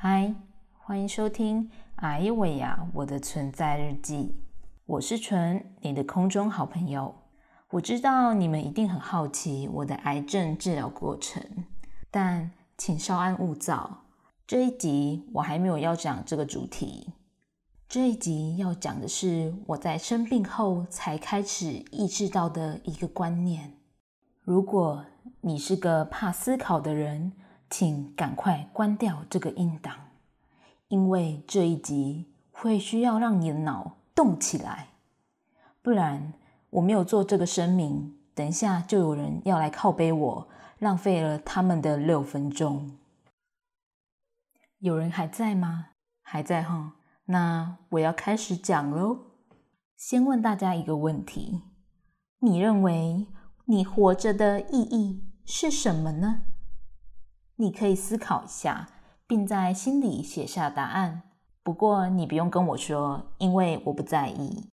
嗨，欢迎收听《哎呦喂呀我的存在日记》，我是纯，你的空中好朋友。我知道你们一定很好奇我的癌症治疗过程，但请稍安勿躁。这一集我还没有要讲这个主题。这一集要讲的是我在生病后才开始意识到的一个观念。如果你是个怕思考的人，请赶快关掉这个音档，因为这一集会需要让你的脑动起来，不然。我没有做这个声明，等一下就有人要来靠背我，浪费了他们的六分钟。有人还在吗？还在哈，那我要开始讲喽。先问大家一个问题：你认为你活着的意义是什么呢？你可以思考一下，并在心里写下答案。不过你不用跟我说，因为我不在意。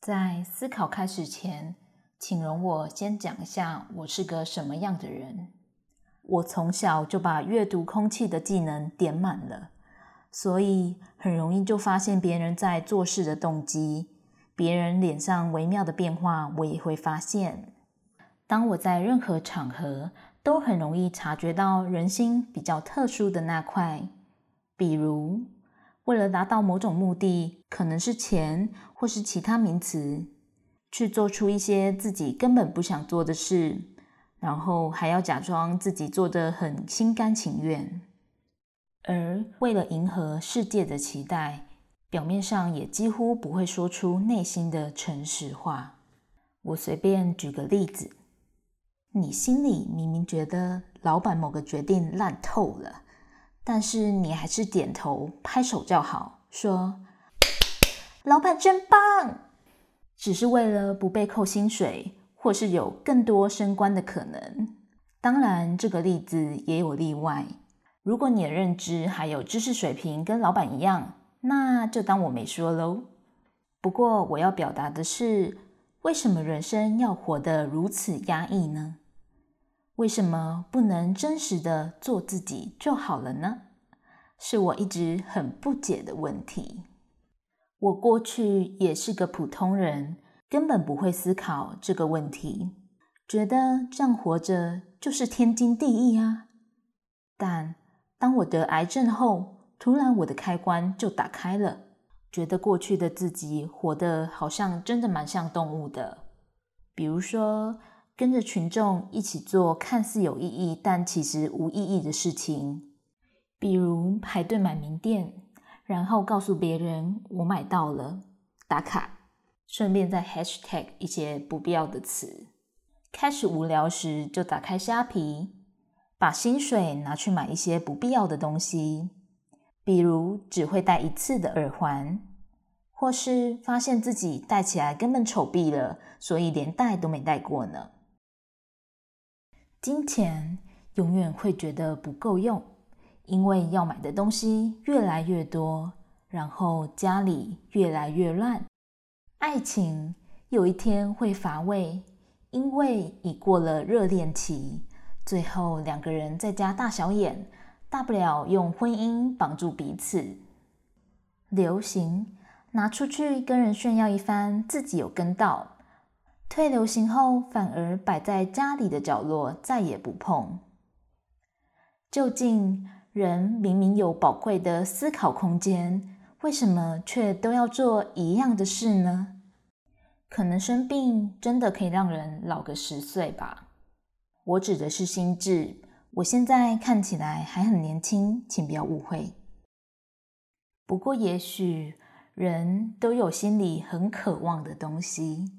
在思考开始前，请容我先讲一下我是个什么样的人。我从小就把阅读空气的技能点满了，所以很容易就发现别人在做事的动机，别人脸上微妙的变化，我也会发现。当我在任何场合，都很容易察觉到人心比较特殊的那块，比如。为了达到某种目的，可能是钱或是其他名词，去做出一些自己根本不想做的事，然后还要假装自己做的很心甘情愿，而为了迎合世界的期待，表面上也几乎不会说出内心的诚实话。我随便举个例子，你心里明明觉得老板某个决定烂透了。但是你还是点头拍手叫好，说：“老板真棒！”只是为了不被扣薪水，或是有更多升官的可能。当然，这个例子也有例外。如果你的认知还有知识水平跟老板一样，那就当我没说喽。不过我要表达的是，为什么人生要活得如此压抑呢？为什么不能真实的做自己就好了呢？是我一直很不解的问题。我过去也是个普通人，根本不会思考这个问题，觉得这样活着就是天经地义啊。但当我得癌症后，突然我的开关就打开了，觉得过去的自己活得好像真的蛮像动物的，比如说。跟着群众一起做看似有意义但其实无意义的事情，比如排队买名店，然后告诉别人我买到了，打卡，顺便再 hashtag 一些不必要的词。开始无聊时就打开虾皮，把薪水拿去买一些不必要的东西，比如只会戴一次的耳环，或是发现自己戴起来根本丑毙了，所以连戴都没戴过呢。金钱永远会觉得不够用，因为要买的东西越来越多，然后家里越来越乱。爱情有一天会乏味，因为已过了热恋期，最后两个人在家大小眼，大不了用婚姻绑住彼此。流行拿出去跟人炫耀一番，自己有跟到。退流行后，反而摆在家里的角落，再也不碰。究竟人明明有宝贵的思考空间，为什么却都要做一样的事呢？可能生病真的可以让人老个十岁吧？我指的是心智。我现在看起来还很年轻，请不要误会。不过，也许人都有心里很渴望的东西。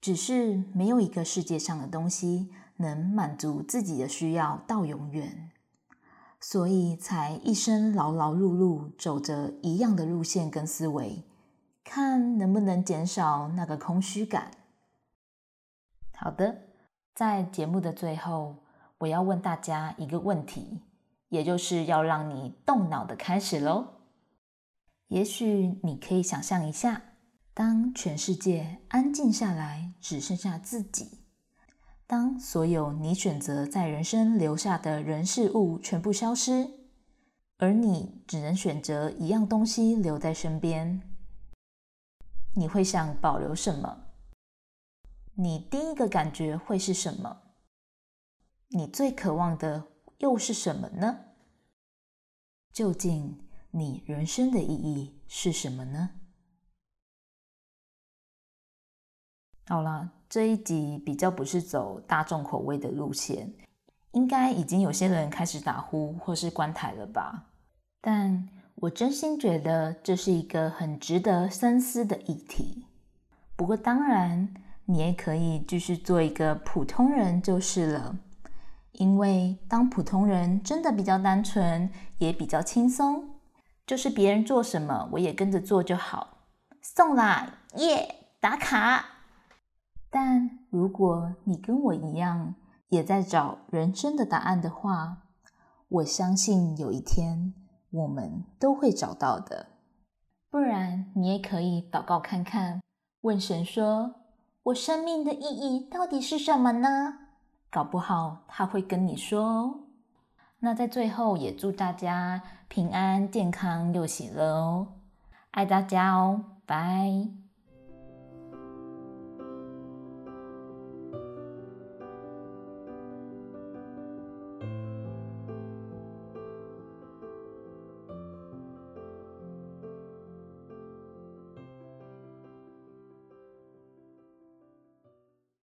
只是没有一个世界上的东西能满足自己的需要到永远，所以才一生劳劳碌碌，走着一样的路线跟思维，看能不能减少那个空虚感。好的，在节目的最后，我要问大家一个问题，也就是要让你动脑的开始喽。也许你可以想象一下。当全世界安静下来，只剩下自己；当所有你选择在人生留下的人事物全部消失，而你只能选择一样东西留在身边，你会想保留什么？你第一个感觉会是什么？你最渴望的又是什么呢？究竟你人生的意义是什么呢？好了，这一集比较不是走大众口味的路线，应该已经有些人开始打呼或是关台了吧？但我真心觉得这是一个很值得深思的议题。不过当然，你也可以继续做一个普通人就是了。因为当普通人真的比较单纯，也比较轻松，就是别人做什么，我也跟着做就好。送啦，耶，打卡。但如果你跟我一样，也在找人生的答案的话，我相信有一天我们都会找到的。不然，你也可以祷告看看，问神说：“我生命的意义到底是什么呢？”搞不好他会跟你说哦。那在最后也祝大家平安、健康又喜乐哦！爱大家哦，拜。